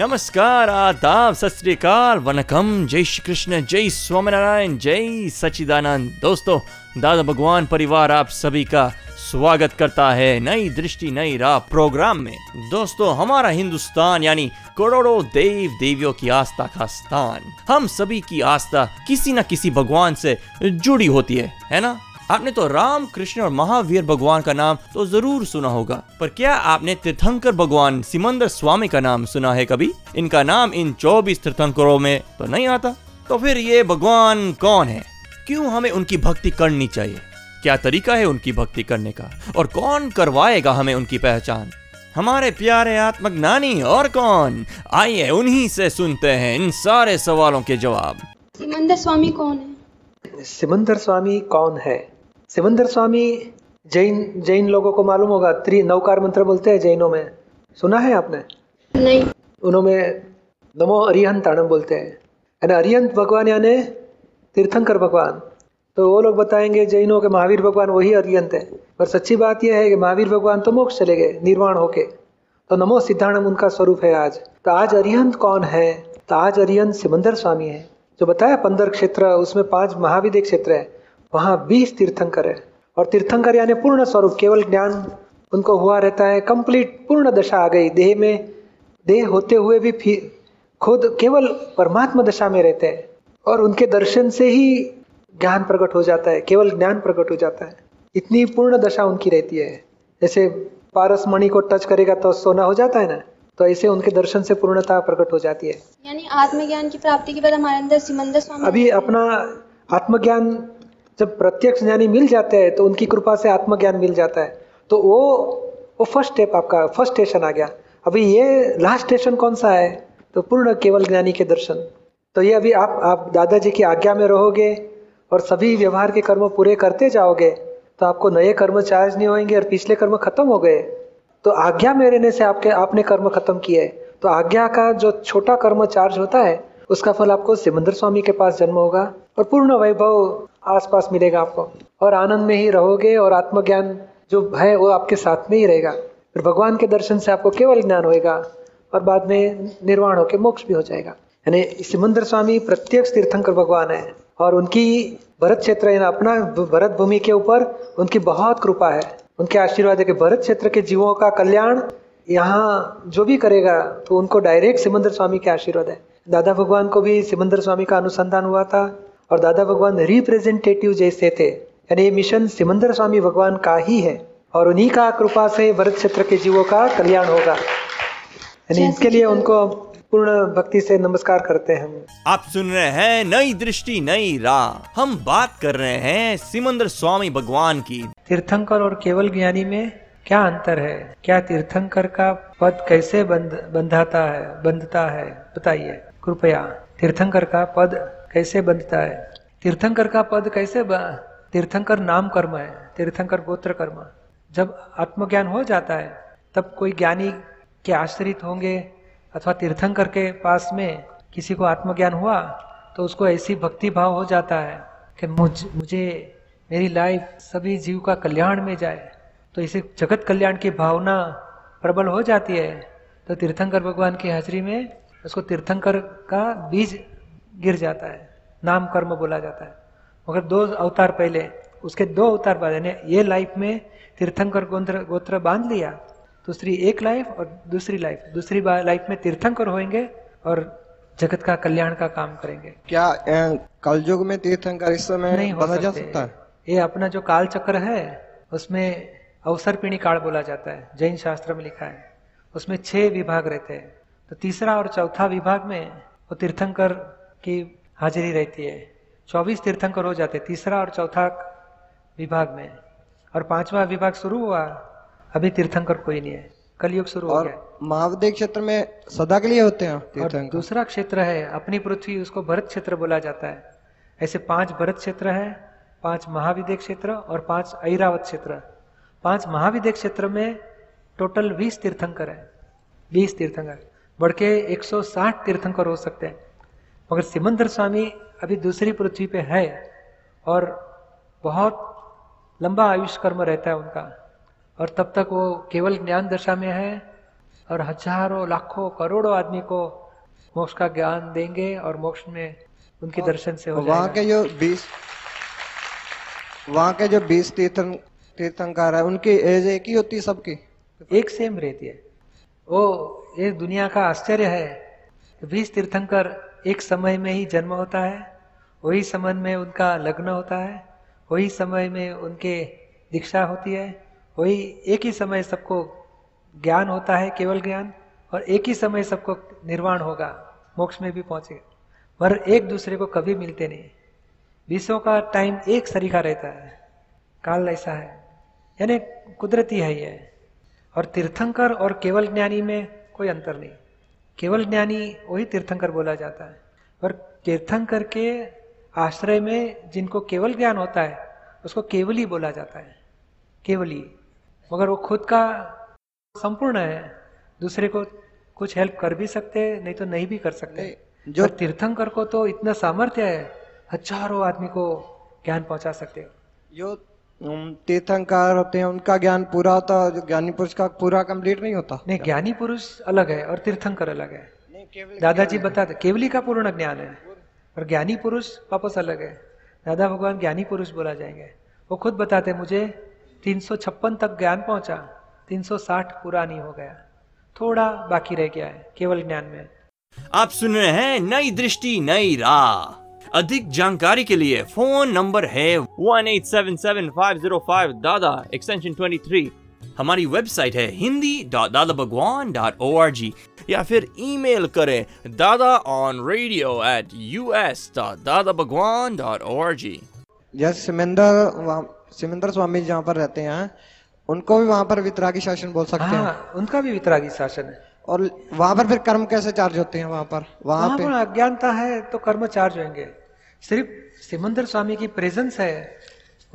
नमस्कार, आदाब, सत वनकम, जय श्री कृष्ण, जय स्वामीनारायण, जय सच्चिदानंद। दोस्तों, दादा भगवान परिवार आप सभी का स्वागत करता है नई दृष्टि, नई राह प्रोग्राम में। दोस्तों, हमारा हिंदुस्तान, यानी करोड़ों देव देवियों की आस्था का स्थान। हम सभी की आस्था किसी न किसी भगवान से जुड़ी होती है है ना? आपने तो राम कृष्ण और महावीर भगवान का नाम तो ज़रूर सुना होगा। पर क्या आपने तीर्थंकर भगवान सिमंदर स्वामी का नाम सुना है कभी? इनका नाम इन 24 तीर्थंकरों में तो नहीं आता। तो फिर ये भगवान कौन है? क्यों हमें उनकी भक्ति करनी चाहिए? क्या तरीका है उनकी भक्ति करने का? और कौन करवाएगा हमें उनकी पहचान? हमारे प्यारे आत्मज्ञानी और कौन? आइए उन्हीं से सुनते हैं इन सारे सवालों के जवाब। सिमंदर स्वामी कौन है? सिमंदर स्वामी कौन है? सिमंदर स्वामी जैन जैन लोगों को मालूम होगा त्रि नौकार मंत्र बोलते हैं जैनों में। सुना है आपने? नहीं। उन्होंने नमो अरिहंत अरिहंताणम बोलते हैं। यानी अरिहंत भगवान यानी तीर्थंकर भगवान। तो वो लोग बताएँगे जैनों के महावीर भगवान वही अरियंत है। पर सच्ची बात यह है कि महावीर भगवान तो मोक्ष चले गए निर्वाण होके। तो नमो सिद्धाणम उनका स्वरूप है आज। तो आज अरिहंत कौन है? तो आज अरिहंत सिमंदर स्वामी है। जो बताया पंदर क्षेत्र उसमें पाँच महाविद्य क्षेत्र है। वहाँ बीस तीर्थंकर है। और तीर्थंकर यानी पूर्ण स्वरूप केवल ज्ञान उनको हुआ रहता है। कंप्लीट पूर्ण दशा आ गई। देह में देह होते हुए भी फिर खुद केवल परमात्मा दशा में रहते हैं। और उनके दर्शन से ही ज्ञान प्रकट हो जाता है। केवल ज्ञान प्रकट हो जाता है। इतनी पूर्ण दशा उनकी रहती है। जैसे पारस मणि को टच करेगा तो सोना हो जाता है ना? तो ऐसे उनके दर्शन से पूर्णता प्रकट हो जाती है। यानी आत्मज्ञान की प्राप्ति के बाद हमारे अंदर सिमंदर स्वामी अभी अपना आत्मज्ञान जब प्रत्यक्ष ज्ञानी मिल जाते हैं तो उनकी कृपा से आत्मज्ञान मिल जाता है। तो वो वो फ़र्स्ट स्टेप आपका फ़र्स्ट स्टेशन आ गया। अभी ये लास्ट स्टेशन कौन सा है? तो पूर्ण केवल ज्ञानी के दर्शन। तो ये अभी आप आप दादाजी की आज्ञा में रहोगे और सभी व्यवहार के कर्म पूरे करते जाओगे तो आपको नए कर्म चार्ज नहीं होंगे और पिछले कर्म खत्म हो गए। तो आज्ञा में रहने से आपके, आपने कर्म खत्म किए। तो आज्ञा का जो छोटा कर्म चार्ज होता है, उसका फल आपको सिमंदर स्वामी के पास जन्म होगा और पूर्ण वैभव आसपास मिलेगा आपको। और आनंद में ही रहोगे और आत्मज्ञान जो है वो आपके साथ में ही रहेगा। फिर भगवान के दर्शन से आपको केवल ज्ञान होएगा और बाद में निर्वाण होकर मोक्ष भी हो जाएगा। यानी सिमंदर स्वामी प्रत्यक्ष तीर्थंकर भगवान है और उनकी भरत क्षेत्र यानी अपना भरत भूमि के ऊपर उनकी बहुत कृपा है। उनके आशीर्वाद है कि भरत क्षेत्र के जीवों का कल्याण यहाँ जो भी करेगा तो उनको डायरेक्ट सिमंदर स्वामी के आशीर्वाद है। दादा भगवान को भी सिमंदर स्वामी का अनुसंधान हुआ था। और दादा भगवान रिप्रेजेंटेटिव जैसे थे। यानी ये मिशन सिमंदर स्वामी भगवान का ही है। और उन्हीं का कृपा से भरत क्षेत्र के जीवों का कल्याण होगा। यानी इसके लिए उनको पूर्ण भक्ति से नमस्कार करते हैं हम। आप सुन रहे हैं नई दृष्टि नई राह। हम बात कर रहे हैं सिमंदर स्वामी भगवान की। तीर्थंकर और केवल ज्ञानी में क्या अंतर है? क्या तीर्थंकर का पद कैसे बंध बंधाता है बंधता है? बताइए। कृपया तीर्थंकर का पद कैसे बंधता है? तीर्थंकर का पद कैसे. तीर्थंकर नाम कर्म है, तीर्थंकर गोत्र कर्म। जब आत्मज्ञान हो जाता है, तब कोई ज्ञानी के आश्रित होंगे अथवा तीर्थंकर के पास में किसी को आत्मज्ञान हुआ तो उसको ऐसी भक्ति भाव हो जाता है कि मुझ, मुझे, मेरी लाइफ, सभी जीव का कल्याण में जाए। तो इसे जगत कल्याण की भावना प्रबल हो जाती है। तो तीर्थंकर भगवान की हाजिरी में उसको तीर्थंकर का बीज गिर जाता है नाम कर्म बोला जाता है। मगर दो अवतार पहले उसके दो अवतार बाद यानी ये लाइफ में तीर्थंकर गोत्र गोत्र बाँध लिया दूसरी एक लाइफ और दूसरी लाइफ दूसरी लाइफ में तीर्थंकर होंगे और जगत का कल्याण का काम करेंगे। क्या कलयुग में तीर्थंकर इस समय नहीं हो जा सकता। है ये अपना जो काल चक्र है उसमें अवसर पीणी काल बोला जाता है जैन शास्त्र में लिखा है। उसमें छह विभाग रहते हैं। तो तीसरा और चौथा विभाग में वो तीर्थंकर की हाजिरी रहती है। चौबीस तीर्थंकर हो जाते तीसरा और चौथा विभाग में। और पांचवा विभाग शुरू हुआ। अभी तीर्थंकर कोई नहीं है। कलयुग शुरू हो और गया। महाविद्य क्षेत्र में सदा के लिए होते हैं और दूसरा क्षेत्र है अपनी पृथ्वी उसको भरत क्षेत्र बोला जाता है। ऐसे पाँच भरत क्षेत्र है पाँच महाविद्य क्षेत्र और पाँच ऐरावत क्षेत्र। पाँच महाविद्य क्षेत्र में टोटल 20 तीर्थंकर है। 20 तीर्थंकर। बढ़ के 160 तीर्थंकर हो सकते हैं। मगर सिमंदर स्वामी अभी दूसरी पृथ्वी पे है और बहुत लंबा आयुष्य कर्म रहता है उनका। और तब तक वो केवल ज्ञान दशा में है और हज़ारों लाखों करोड़ों आदमी को मोक्ष का ज्ञान देंगे और मोक्ष में उनके दर्शन से हो वहाँ के जो बीस वहाँ के जो बीस तीर्थं तीर्थंकर है उनकी एज एक ही होती है सबकी? एक सेम रहती है। वो ये दुनिया का आश्चर्य है। बीस तीर्थंकर एक समय में ही जन्म होता है, वही समय में उनका लग्न होता है, वही समय में उनके दीक्षा होती है, वही एक ही समय सबको ज्ञान होता है, केवल ज्ञान, और एक ही समय सबको निर्वाण होगा, मोक्ष में भी पहुंचेगा पर एक दूसरे को कभी मिलते नहीं। बीसों का टाइम एक सरीखा रहता है, काल ऐसा है, यानी कुदरती है ये, और तीर्थंकर और केवल ज्ञानी में कोई अंतर नहीं। केवल ज्ञानी वही तीर्थंकर बोला जाता है। और तीर्थंकर के आश्रय में जिनको केवल ज्ञान होता है उसको केवली बोला जाता है। केवली। मगर वो खुद का संपूर्ण है। दूसरे को कुछ हेल्प कर भी सकते हैं नहीं तो नहीं भी कर सकते। जो तीर्थंकर को तो इतना सामर्थ्य है हज़ारों आदमी को ज्ञान पहुँचा सकते हो। जो तीर्थंकर होते हैं उनका ज्ञान पूरा होता है जो ज्ञानी पुरुष का पूरा कंप्लीट नहीं होता। नहीं ज्ञानी पुरुष अलग है और तीर्थंकर अलग है। नहीं केवल दादाजी बताते केवली का पूर्ण ज्ञान है। और ज्ञानी पुरुष वापस अलग है। दादा भगवान ज्ञानी पुरुष बोला जाएँगे। वो खुद बताते मुझे 356 तक ज्ञान पहुँचा 360 पूरा नहीं हो गया। थोड़ा बाकी रह गया है केवल ज्ञान में। आप सुन रहे हैं नई दृष्टि नई राह। अधिक जानकारी के लिए फ़ोन नंबर है one eight seven seven five zero five Dada extension twenty three हमारी वेबसाइट है Hindi dot Dada Bhagwan dot O R जी या फिर ईमेल करें Dada on radio at U S dot Dada Bhagwan dot O R जी जैसे सिमंदर सिमंदर स्वामी जहाँ पर रहते हैं उनको भी वहाँ पर वितरागी शासन बोल सकते हैं। हाँ उनका भी वितरागी शासन है। और वहाँ पर फिर कर्म कैसे चार्ज होते हैं वहाँ पर? वहाँ पर अज्ञानता है तो कर्म चार्ज होंगे। सिर्फ़ सिमंदर स्वामी की प्रेजेंस है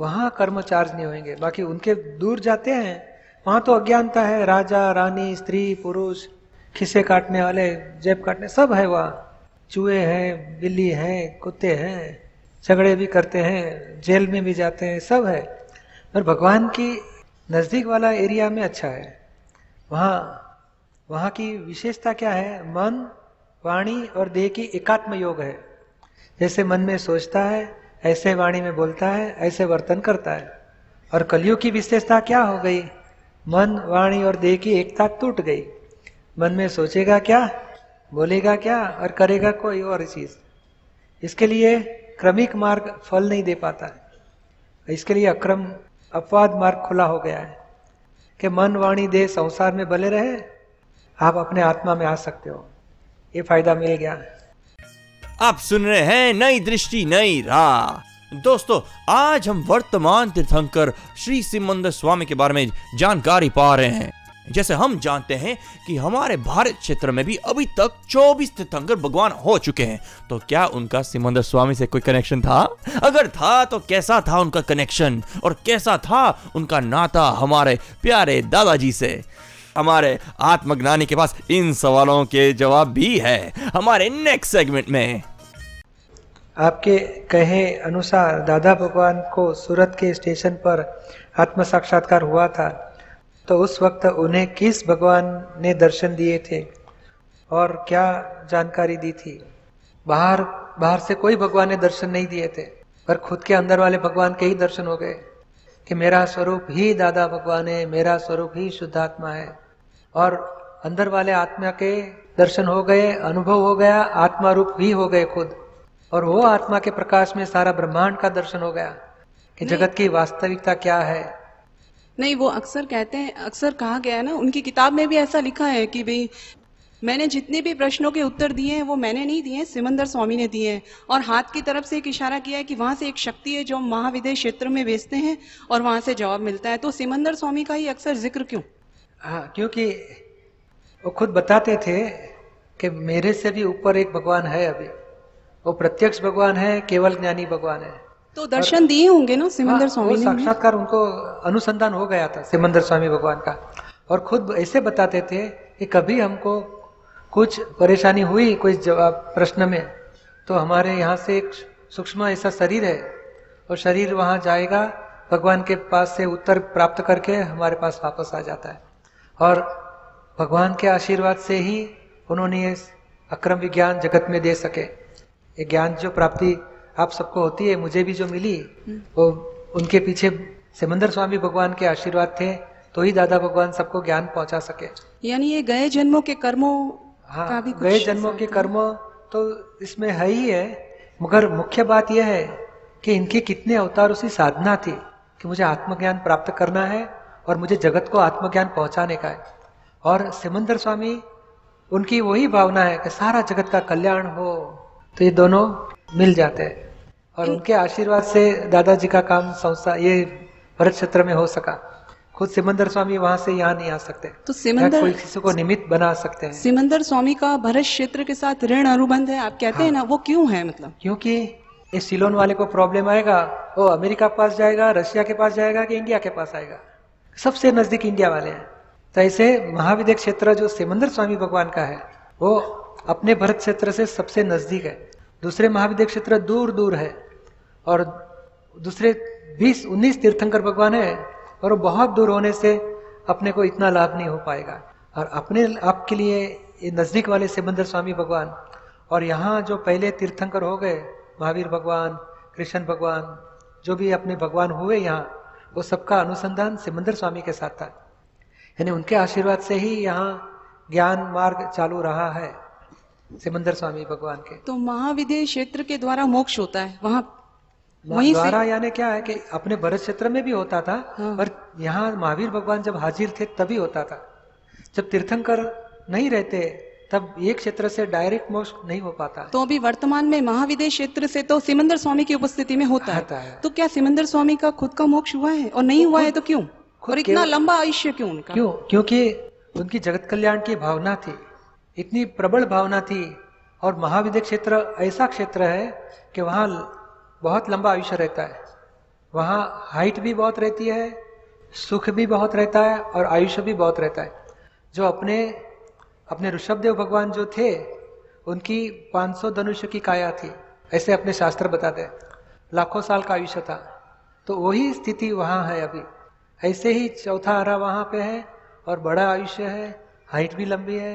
वहाँ कर्म चार्ज नहीं होंगे। बाकी उनके दूर जाते हैं वहाँ तो अज्ञानता है राजा रानी स्त्री पुरुष खिसे काटने वाले जेब काटने सब है वहाँ। चूहे हैं बिल्ली हैं कुत्ते हैं झगड़े भी करते हैं जेल में भी जाते हैं सब है। पर भगवान की नज़दीक वाला एरिया में अच्छा है। वहाँ वहाँ की विशेषता क्या है? मन, वाणी और देह की एकात्म योग है। जैसे मन में सोचता है, ऐसे वाणी में बोलता है, ऐसे वर्तन करता है। और कलयुग की विशेषता क्या हो गई? मन, वाणी और देह की एकता टूट गई। मन में सोचेगा क्या? बोलेगा क्या? और करेगा कोई और चीज़। इसके लिए क्रमिक मार्ग फल नहीं दे पाता है। इसके लिए अक्रम अपवाद मार्ग खुला हो गया है। कि मन, वाणी, देह संसार में बले रहे आप अपने आत्मा में आ सकते हो। ये फ़ायदा मिल गया। आप सुन रहे हैं नई दृष्टि, नई राह। दोस्तों, आज हम वर्तमान तीर्थंकर श्री सिमंदर स्वामी के बारे में जानकारी पा रहे हैं। जैसे हम जानते हैं कि हमारे भारत क्षेत्र में भी अभी तक 24 तीर्थंकर भगवान हो चुके हैं। तो क्या उनका सिमंदर स्वामी से कोई कनेक्शन था? अगर था तो कैसा था उनका कनेक्शन और कैसा था उनका नाता हमारे प्यारे दादाजी से? हमारे आत्मज्ञानी के पास इन सवालों के जवाब भी है हमारे नेक्स्ट सेगमेंट में। आपके कहे अनुसार दादा भगवान को सूरत के स्टेशन पर आत्म साक्षात्कार हुआ था तो उस वक्त उन्हें किस भगवान ने दर्शन दिए थे और क्या जानकारी दी थी? बाहर बाहर से कोई भगवान ने दर्शन नहीं दिए थे, पर खुद के अंदर वाले भगवान के ही दर्शन हो गए कि मेरा स्वरूप ही दादा भगवान है, मेरा स्वरूप ही शुद्धात्मा है। और अंदर वाले आत्मा के दर्शन हो गए अनुभव हो गया आत्मा रूप ही हो गए खुद। और वो आत्मा के प्रकाश में सारा ब्रह्मांड का दर्शन हो गया कि जगत की वास्तविकता क्या है। नहीं वो अक्सर कहते हैं अक्सर कहा गया है ना उनकी किताब में भी ऐसा लिखा है कि भाई मैंने जितने भी प्रश्नों के उत्तर दिए हैं वो मैंने नहीं दिए हैं सिमंदर स्वामी ने दिए हैं। और हाथ की तरफ़ से एक इशारा किया है कि वहाँ से एक शक्ति है जो हम महाविद्य क्षेत्र में बेचते हैं और वहाँ से जवाब मिलता है। तो सिमंदर स्वामी का ही अक्सर ज़िक्र क्यों? हाँ क्योंकि वो खुद बताते थे कि मेरे से भी ऊपर एक भगवान है अभी। वो प्रत्यक्ष भगवान है केवल ज्ञानी भगवान है। तो दर्शन दिए होंगे ना सिमंदर हाँ, स्वामी साक्षात्कार उनको अनुसंधान हो गया था सिमंदर स्वामी भगवान का। और खुद ऐसे बताते थे कि कभी हमको कुछ परेशानी हुई कोई जवाब प्रश्न में तो हमारे यहाँ से एक सूक्ष्म ऐसा शरीर है और शरीर वहाँ जाएगा भगवान के पास से उत्तर प्राप्त करके हमारे पास वापस आ जाता है। और भगवान के आशीर्वाद से ही उन्होंने ये अक्रम विज्ञान जगत में दे सके। ये ज्ञान जो प्राप्ति आप सबको होती है मुझे भी जो मिली वो उनके पीछे सिमंदर स्वामी भगवान के आशीर्वाद थे तो ही दादा भगवान सबको ज्ञान पहुँचा सके। यानी ये गए जन्मों के कर्मों हाँ का भी कुछ गए जन्मों के कर्म तो इसमें है ही है मगर मुख्य बात यह है कि इनके कितने अवतार से साधना थी कि मुझे आत्मज्ञान प्राप्त करना है और मुझे जगत को आत्मज्ञान पहुँचाने का है। और सिमंदर स्वामी उनकी वही भावना है कि सारा जगत का कल्याण हो। तो ये दोनों मिल जाते हैं। और उनके आशीर्वाद से दादाजी का काम संस्था ये भरत क्षेत्र में हो सका। खुद सिमंदर स्वामी वहाँ से यहाँ नहीं आ सकते। तो सिमंदर कोई किसी को निमित्त बना सकते हैं। सिमंदर स्वामी का भरत क्षेत्र के साथ ऋण अनुबंध है आप कहते हाँ। हैं। ना वो क्यों है मतलब? क्योंकि इस सिलोन वाले को प्रॉब्लम आएगा वो अमेरिका के पास जाएगा रशिया के पास जाएगा कि इंडिया के पास आएगा? सबसे नज़दीक इंडिया वाले हैं। तो ऐसे महाविद्य क्षेत्र जो सिमंदर स्वामी भगवान का है, वो अपने भरत क्षेत्र से सबसे नज़दीक है। दूसरे महाविद्य क्षेत्र दूर दूर है और दूसरे 20 19 तीर्थंकर भगवान है और वो बहुत दूर होने से अपने को इतना लाभ नहीं हो पाएगा। और अपने, आपके लिए ये नज़दीक वाले सिमंदर स्वामी भगवान और यहाँ जो पहले तीर्थंकर हो गए, महावीर भगवान, कृष्ण भगवान, जो भी अपने भगवान हुए यहाँ वो सबका अनुसंधान सिमंदर स्वामी के साथ था। यानी उनके आशीर्वाद से ही यहाँ ज्ञान मार्ग चालू रहा है सिमंदर स्वामी भगवान के। तो महाविद्य क्षेत्र के द्वारा मोक्ष होता है वहाँ वहीं द्वारा यानी क्या है कि अपने भरत क्षेत्र में भी होता था हाँ। पर यहाँ महावीर भगवान जब हाजिर थे तभी होता था। जब तीर्थंकर नहीं रहते तब एक क्षेत्र से डायरेक्ट मोक्ष नहीं हो पाता। तो अभी वर्तमान में महाविद्य क्षेत्र से तो सिमंदर स्वामी की उपस्थिति में होता होता है है। तो क्या सिमंदर स्वामी का खुद का मोक्ष हुआ है और नहीं हुआ है तो क्यों? और इतना लंबा आयुष्य क्यों उनका? क्यों? क्योंकि उनकी जगत कल्याण की भावना थी। इतनी प्रबल भावना थी। और महाविद्य क्षेत्र ऐसा क्षेत्र है कि वहाँ बहुत लंबा आयुष्य रहता है। वहाँ हाइट भी बहुत रहती है सुख भी बहुत रहता है और आयुष्य भी बहुत रहता है। जो अपने अपने ऋषभदेव भगवान जो थे, उनकी 500 धनुष्य की काया थी। ऐसे अपने शास्त्र बताते लाखों साल का आयुष्य था। तो वही स्थिति वहाँ है अभी। ऐसे ही चौथा हरा वहाँ पे है और बड़ा आयुष्य है, हाइट भी लंबी है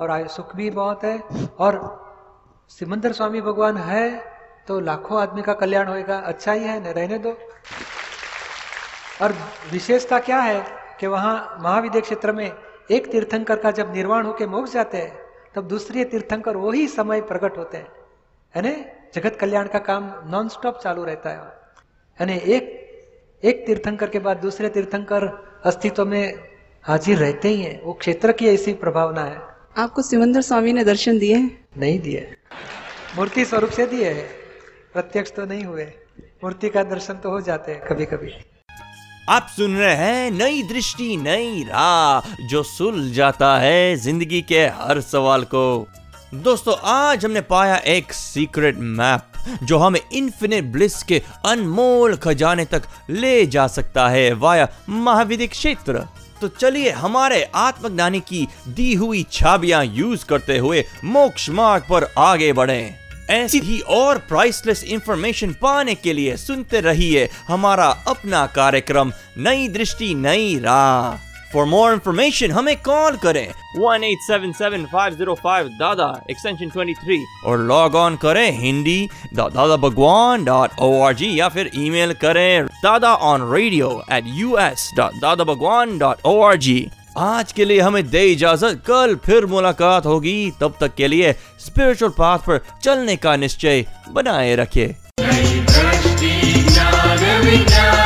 और आयु सुख भी बहुत है और सिमंदर स्वामी भगवान है तो लाखों आदमी का कल्याण होएगा। अच्छा ही है, न रहने दो। और विशेषता क्या है कि वहाँ महाविद्य क्षेत्र में एक तीर्थंकर का जब निर्वाण होकर मोक्ष जाते हैं तब दूसरे तीर्थंकर वही समय प्रकट होते हैं। है ना जगत कल्याण का काम नॉन स्टॉप चालू रहता है। यानी एक एक तीर्थंकर के बाद दूसरे तीर्थंकर अस्तित्व में हाजिर रहते ही हैं। वो क्षेत्र की ऐसी प्रभावना है। आपको सिमंदर स्वामी ने दर्शन दिए नहीं दिए। मूर्ति स्वरूप से दिए है। प्रत्यक्ष तो नहीं हुए। मूर्ति का दर्शन तो हो जाते हैं कभी कभी आप सुन रहे हैं नई दृष्टि, नई राह, जो सुल जाता है ज़िंदगी के हर सवाल को। दोस्तों, आज हमने पाया एक सीक्रेट मैप जो हमें इन्फिनिट ब्लिस के अनमोल खजाने तक ले जा सकता है वाया महाविदिक क्षेत्र। तो चलिए, हमारे आत्मज्ञानी की दी हुई छाबियाँ यूज़ करते हुए मोक्ष मार्ग पर आगे बढ़ें। ऐसी ही और प्राइसलेस इंफॉर्मेशन पाने के लिए सुनते रहिए हमारा अपना कार्यक्रम, नई दृष्टि, नई राह। फॉर मोर इन्फॉर्मेशन हमें कॉल करें। One eight seven seven five zero five Dada extension twenty three और लॉग ऑन करें हिंदी दादा भगवान डॉट ओ आर जी या फिर ईमेल करें Dada on radio at U S dot Dada Bhagwan dot O R जी आज के लिए हमें दे इजाज़त। कल फिर मुलाकात होगी। तब तक के लिए स्पिरिचुअल पाथ पर चलने का निश्चय बनाए रखे दृष्टि, ज्ञान, विज्ञान।